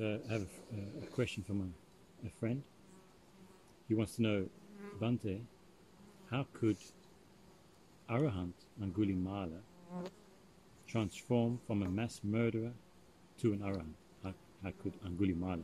I have a, a question from a, a friend. He wants to know, Bante, how could Arahant Angulimala transform from a mass murderer to an Arahant? How, how could Angulimala?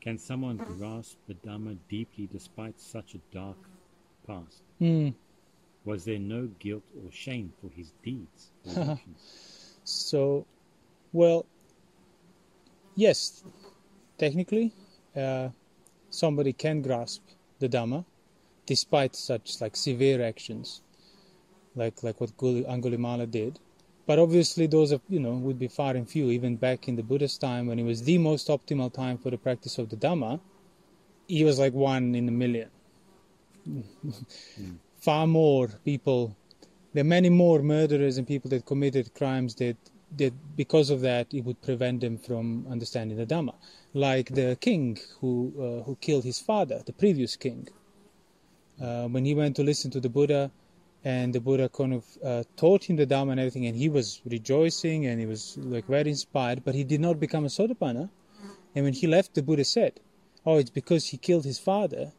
Can someone grasp the Dhamma deeply despite such a dark past? Hmm. Was there no guilt or shame for his deeds? So, well, yes, technically, uh, somebody can grasp the Dhamma despite such like severe actions, like like what Guli- Angulimala did. But obviously, those of you know would be far and few. Even back in the Buddha's time, when it was the most optimal time for the practice of the Dhamma, he was like one in a million. Far more people. There are many more murderers and people that committed crimes that that because of that it would prevent them from understanding the Dhamma, like the king who uh, who killed his father, the previous king. Uh, when he went to listen to the Buddha, and the Buddha kind of uh, taught him the Dhamma and everything, and he was rejoicing and he was like very inspired, but he did not become a Sotapanna. And when he left, the Buddha said, "Oh, it's because he killed his father.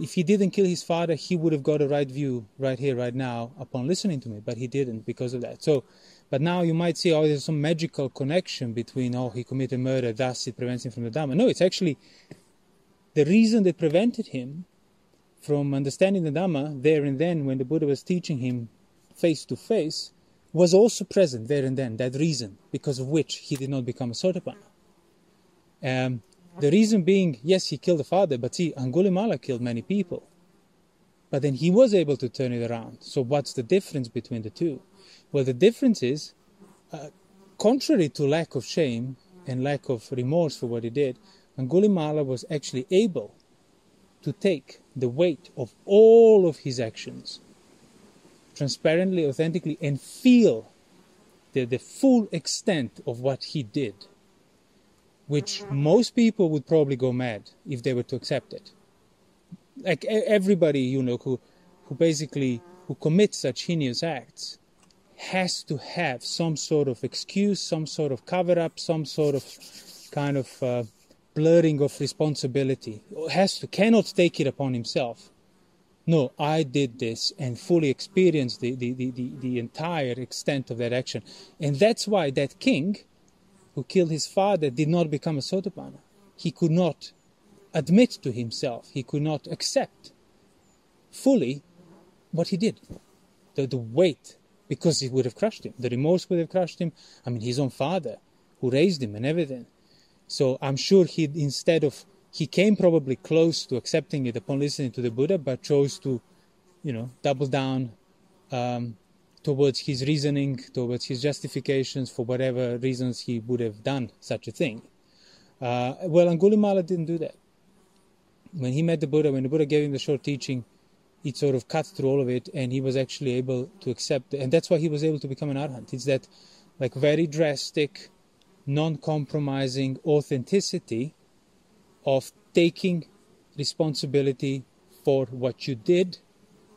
If he didn't kill his father, he would have got a right view right here, right now, upon listening to me. But he didn't because of that. So." But now you might see, oh, there's some magical connection between, oh, he committed murder, thus it prevents him from the Dhamma. No, it's actually the reason that prevented him from understanding the Dhamma there and then when the Buddha was teaching him face to face was also present there and then, that reason because of which he did not become a Sotapanna. Um, the reason being, yes, he killed the father, but see, Angulimala killed many people. But then he was able to turn it around. So what's the difference between the two? Well, the difference is, uh, contrary to lack of shame and lack of remorse for what he did, Angulimala was actually able to take the weight of all of his actions transparently, authentically, and feel the, the full extent of what he did, which most people would probably go mad if they were to accept it. Like everybody, you know, who, who basically who commits such heinous acts has to have some sort of excuse, some sort of cover up, some sort of kind of uh, blurring of responsibility. Has to cannot take it upon himself. No, I did this and fully experienced the, the, the, the, the entire extent of that action. And that's why that king who killed his father did not become a Sotapanna. He could not admit to himself, he could not accept fully what he did. The, the weight because it would have crushed him. The remorse would have crushed him. I mean, his own father, who raised him and everything. So I'm sure he, instead of, he came probably close to accepting it upon listening to the Buddha, but chose to, you know, double down um, towards his reasoning, towards his justifications for whatever reasons he would have done such a thing. Uh, well, Angulimala didn't do that. When he met the Buddha, when the Buddha gave him the short teaching, it sort of cut through all of it and he was actually able to accept it. and that's why he was able to become an arhat it's that like very drastic non-compromising authenticity of taking responsibility for what you did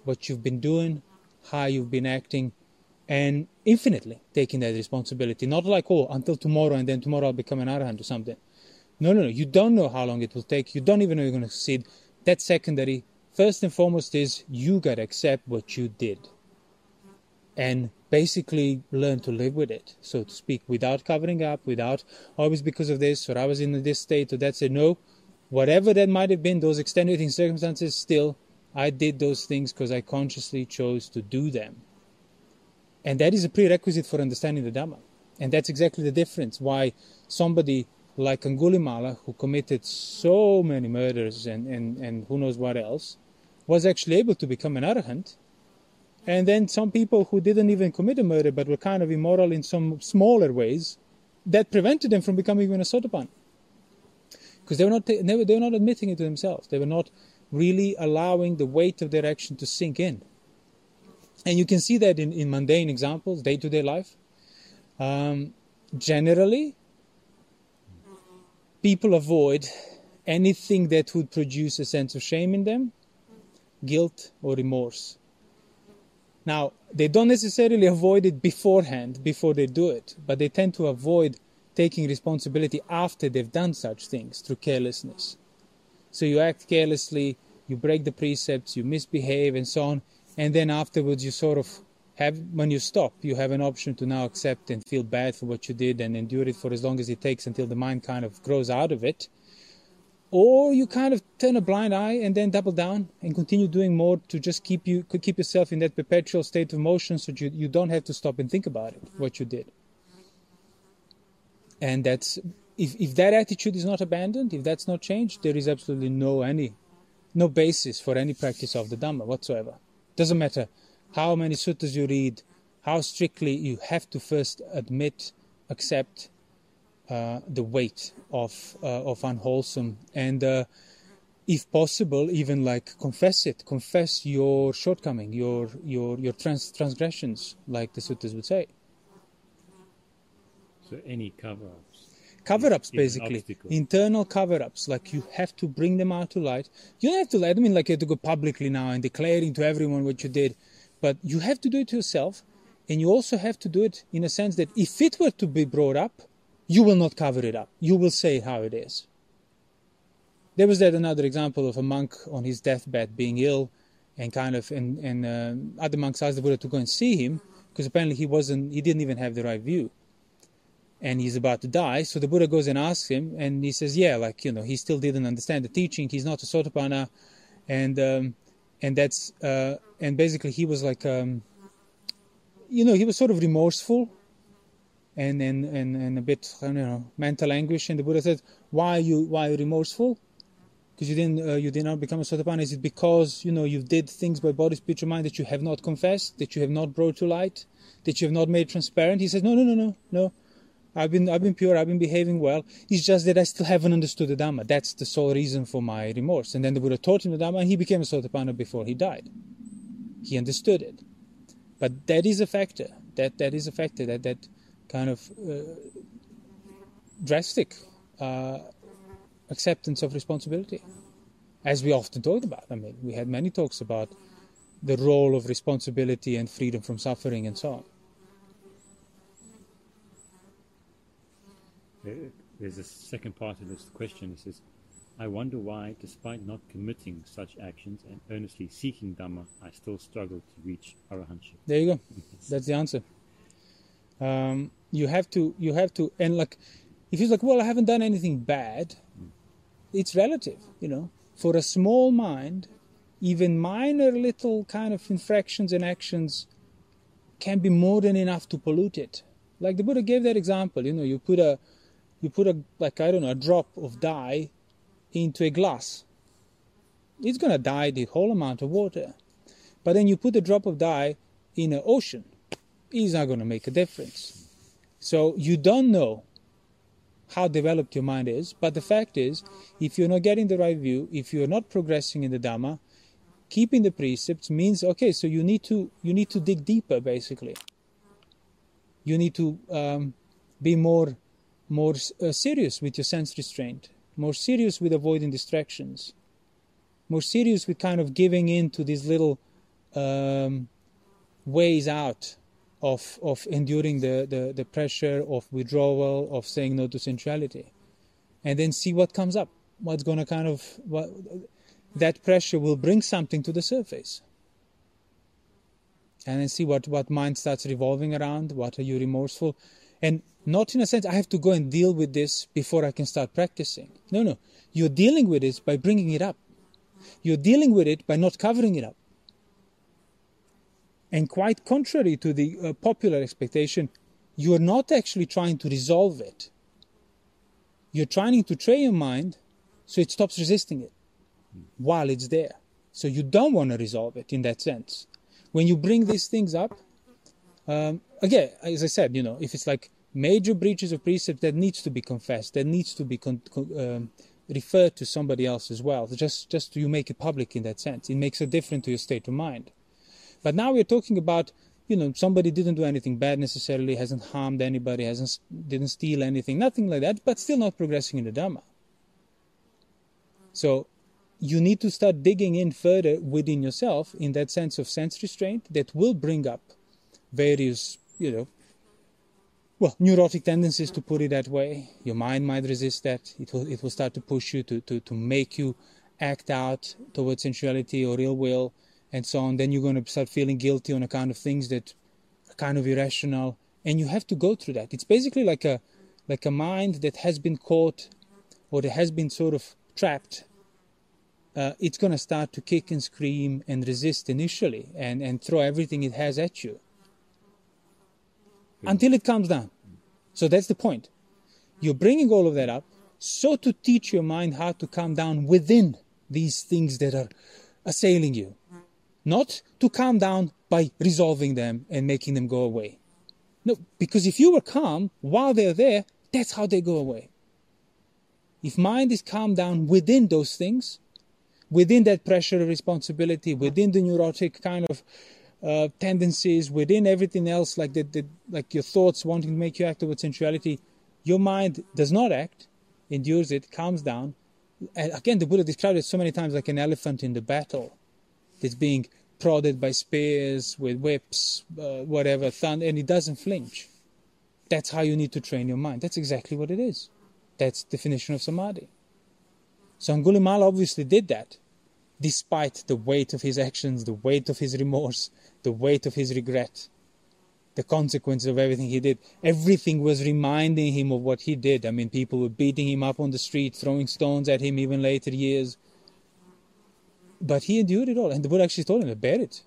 what you've been doing how you've been acting and infinitely taking that responsibility. Not like oh until tomorrow and then tomorrow i'll become an arhat or something. No no no. You don't know how long it will take. You don't even know you're going to succeed. That's secondary first and foremost is you got to accept what you did. And basically learn to live with it so to speak without covering up without oh, always because of this or i was in this state or that's it. No. Whatever that might have been those extenuating circumstances still i did those things because i consciously chose to do them. And that is a prerequisite for understanding the dhamma. And that's exactly the difference why somebody like Angulimala, who committed so many murders and, and, and who knows what else, was actually able to become an arahant. And then some people who didn't even commit a murder but were kind of immoral in some smaller ways, that prevented them from becoming even a sotapan. Because they were not they were, they were not admitting it to themselves. They were not really allowing the weight of their action to sink in. And you can see that in, in mundane examples, day to day life. Um, generally, people avoid anything that would produce a sense of shame in them, guilt, or remorse. Now, they don't necessarily avoid it beforehand, before they do it, but they tend to avoid taking responsibility after they've done such things through carelessness. So you act carelessly, you break the precepts, you misbehave, and so on, and then afterwards you sort of have, when you stop, you have an option to now accept and feel bad for what you did and endure it for as long as it takes until the mind kind of grows out of it. Or you kind of turn a blind eye and then double down and continue doing more to just keep you keep yourself in that perpetual state of motion so you, you don't have to stop and think about it, what you did. And that's if, if that attitude is not abandoned, if that's not changed, there is absolutely no any no basis for any practice of the Dhamma whatsoever. Doesn't matter how many suttas you read, how strictly you have to first admit, accept uh, the weight of uh, of unwholesome. And uh, if possible even like confess it confess your shortcoming your your your trans- transgressions like the suttas would say. So any cover-ups? Cover-ups basically. internal cover-ups. Like you have to bring them out to light. You don't have to let them in like you have to go publicly now and declaring to everyone what you did but you have to do it yourself and you also have to do it in a sense that if it were to be brought up you will not cover it up. You will say how it is. There was that another example of a monk on his deathbed being ill, and kind of, and, and uh, other monks asked the Buddha to go and see him because apparently he wasn't, he didn't even have the right view, and he's about to die. So the Buddha goes and asks him, and he says, yeah, like you know, he still didn't understand the teaching. He's not a Sotapanna, and um, and that's uh, and basically he was like, um, you know, he was sort of remorseful and and, and, and a bit you know mental anguish. And the buddha said why are you why are you remorseful? Because you didn't uh, you did not become a sotapanna. Is it because you know you did things by body speech or mind that you have not confessed that you have not brought to light that you have not made transparent? He says no no no no no I've been I've been pure I've been behaving well. It's just that I still haven't understood the Dhamma. That's the sole reason for my remorse. And then the Buddha taught him the Dhamma and he became a sotapanna before he died. He understood it. But that is a factor. That that is a factor that that kind of uh, drastic uh, acceptance of responsibility, as we often talked about. I mean, we had many talks about the role of responsibility and freedom from suffering and so on. There's a second part of this question. It says, I wonder why, despite not committing such actions and earnestly seeking Dhamma, I still struggle to reach arahantship. There you go. That's the answer. Um, you have to you have to and like if he's like well i haven't done anything bad it's relative you know for a small mind even minor little kind of infractions and actions can be more than enough to pollute it like the buddha gave that example you know you put a you put a like i don't know a drop of dye into a glass it's to dye the whole amount of water but then you put a drop of dye in an ocean it's not to make a difference so you don't know how developed your mind is, but the fact is, if you're not getting the right view, if you're not progressing in the Dhamma, keeping the precepts means okay. So you need to you need to dig deeper, basically. You need to um, be more more uh, serious with your sense restraint, more serious with avoiding distractions, more serious with kind of giving in to these little um, ways out of, of enduring the, the, the pressure of withdrawal, of saying no to sensuality. And then see what comes up. What's going to kind of, what, that pressure will bring something to the surface. And then see what, what mind starts revolving around. What are you remorseful? And not in a sense, I have to go and deal with this before I can start practicing. No, no. You're dealing with it by bringing it up. You're dealing with it by not covering it up. And quite contrary to the uh, popular expectation, you are not actually trying to resolve it. You're trying to train your mind so it stops resisting it while it's there. So you don't want to resolve it in that sense. When you bring these things up, um, again, as I said, you know, if it's like major breaches of precept that needs to be confessed, that needs to be con- con- um, referred to somebody else as well. Just, just you make it public in that sense. It makes a difference to your state of mind. But now we're talking about, you know, somebody didn't do anything bad necessarily, hasn't harmed anybody, hasn't didn't steal anything, nothing like that, but still not progressing in the Dhamma. So you need to start digging in further within yourself in that sense of sense restraint that will bring up various, you know, well, neurotic tendencies, to put it that way. Your mind might resist that. It will, it will start to push you to, to, to make you act out towards sensuality or ill will and so on. Then you're going to start feeling guilty on account of things that are kind of irrational. And you have to go through that. It's basically like a, like a mind that has been caught or that has been sort of trapped. Uh, it's going to start to kick and scream and resist initially and, and throw everything it has at you until it calms down. So that's the point. You're bringing all of that up so to teach your mind how to calm down within these things that are assailing you, not to calm down by resolving them and making them go away. No, because if you were calm while they're there, that's how they go away. If mind is calmed down within those things, within that pressure of responsibility, within the neurotic kind of uh, tendencies, within everything else, like the, the, like your thoughts wanting to make you act towards sensuality, your mind does not act, endures it, calms down. And again, the Buddha described it so many times like an elephant in the battle that's being prodded by spears, with whips, uh, whatever, thunder, and it doesn't flinch. That's how you need to train your mind. That's exactly what it is. That's definition of samadhi. So Angulimala obviously did that, despite the weight of his actions, the weight of his remorse, the weight of his regret, the consequences of everything he did. Everything was reminding him of what he did. I mean, people were beating him up on the street, throwing stones at him even later years. But he endured it all, and the Buddha actually told him, to "Bear it,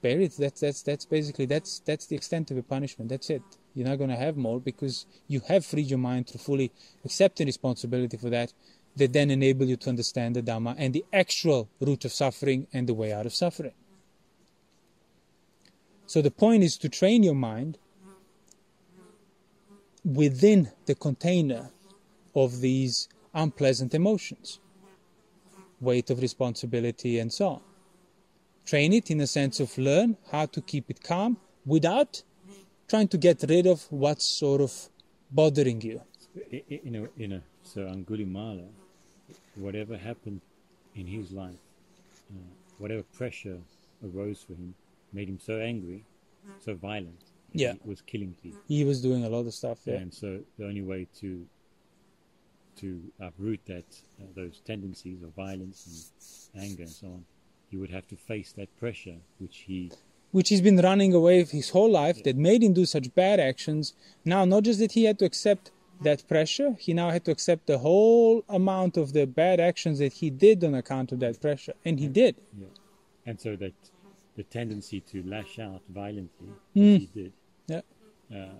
bear it." That's that's that's basically that's that's the extent of the punishment. That's it. You're not going to have more because you have freed your mind to fully accepting responsibility for that. That then enable you to understand the Dhamma and the actual root of suffering and the way out of suffering. So the point is to train your mind within the container of these unpleasant emotions, weight of responsibility, and so on. Train it in the sense of learn how to keep it calm without trying to get rid of what's sort of bothering you. You know, know. So Angulimala, whatever happened in his life, uh, whatever pressure arose for him, made him so angry, so violent. Yeah. He was killing people. He was doing a lot of stuff. Yeah. And so the only way to to uproot that uh, those tendencies of violence and anger and so on, he would have to face that pressure, which he which he's been running away his whole life, yeah. that made him do such bad actions. Now, not just that he had to accept that pressure, he now had to accept the whole amount of the bad actions that he did on account of that pressure, and he did. Yeah. And so that the tendency to lash out violently, Mm. he did, Yeah. uh,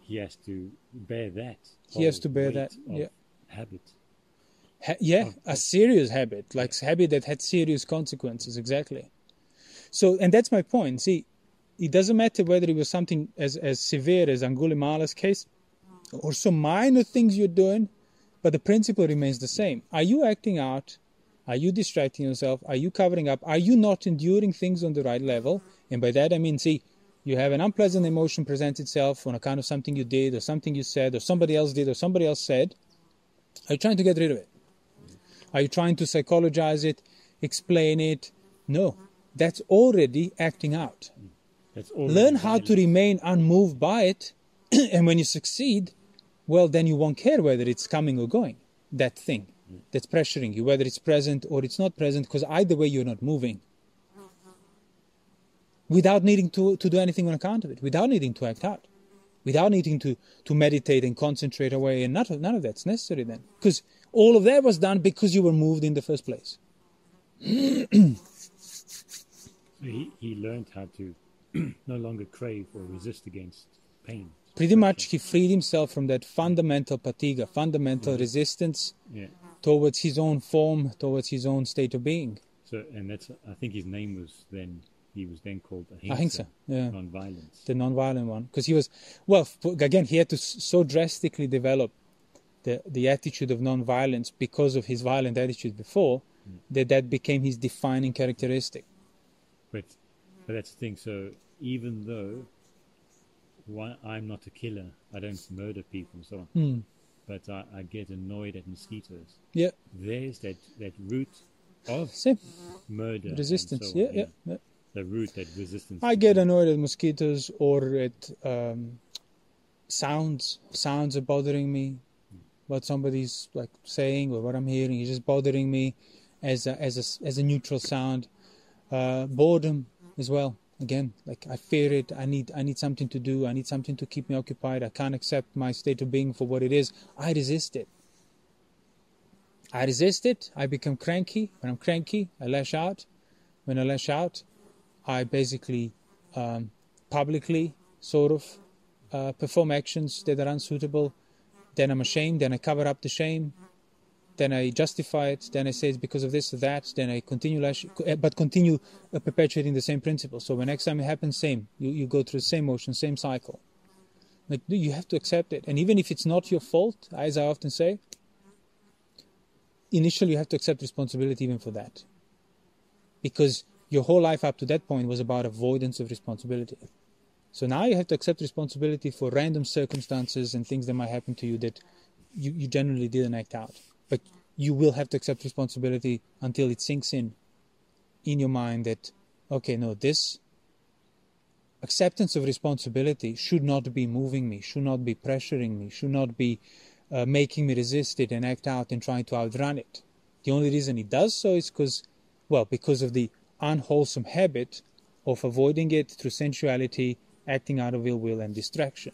he has to bear that. He has to bear that, yeah. Habit. Ha- yeah, Of- a serious habit, like habit that had serious consequences, exactly. So, and that's my point. See, it doesn't matter whether it was something as, as severe as Angulimala's case or some minor things you're doing, but the principle remains the same. Are you acting out? Are you distracting yourself? Are you covering up? Are you not enduring things on the right level? And by that I mean, see, you have an unpleasant emotion present itself on account of something you did or something you said or somebody else did or somebody else said. Are you trying to get rid of it? Are you trying to psychologize it, explain it? No, that's already acting out. That's all. Learn how to remain unmoved by it, and when you succeed, well, then you won't care whether it's coming or going, that thing that's pressuring you, whether it's present or it's not present, because either way you're not moving. Without needing to, to do anything on account of it, without needing to act out, without needing to, to meditate and concentrate away, and none of, none of that's necessary then. Because all of that was done because you were moved in the first place. He, he learned how to no longer crave or resist against pain. Pretty much, he freed himself from that fundamental patigha, fundamental mm-hmm. resistance Yeah. towards his own form, towards his own state of being. So, and that's I think his name was then he was then called Ahimsa, Ahimsa, yeah. non-violence. the non-violent one because he was well again he had to so drastically develop the the attitude of non-violence because of his violent attitude before mm. that that became his defining characteristic But but that's the thing. So even though why, I'm not a killer, I don't murder people and so on, Hmm. but I, I get annoyed at mosquitoes. yeah. There's that that root of same. murder, resistance. so yeah, yeah yeah. The root that resistance. i get annoyed at mosquitoes or at um, sounds sounds are bothering me. What somebody's like saying or what i'm hearing is just bothering me as a, as a, as a neutral sound. Uh, boredom as well again like i fear it. I need i need something to do. I need something to keep me occupied. I can't accept my state of being for what it is. I resist it. I resist it. I become cranky. When i'm cranky i lash out. When i lash out i basically um, publicly sort of uh, perform actions that are unsuitable. Then i'm ashamed. Then i cover up the shame then I justify it, then I say it's because of this or that, then I continue, eh, but continue uh, perpetuating the same principle. So when next time it happens, same. You, you go through the same motion, same cycle. Like you have to accept it, and even if it's not your fault, as I often say, initially you have to accept responsibility even for that, because your whole life up to that point was about avoidance of responsibility. So now you have to accept responsibility for random circumstances and things that might happen to you that you, you generally didn't act out but you will have to accept responsibility until it sinks in in your mind that okay no this acceptance of responsibility should not be moving me should not be pressuring me should not be uh, making me resist it and act out and trying to outrun it. The only reason it does so is because well because of the unwholesome habit of avoiding it through sensuality acting out of ill will and distraction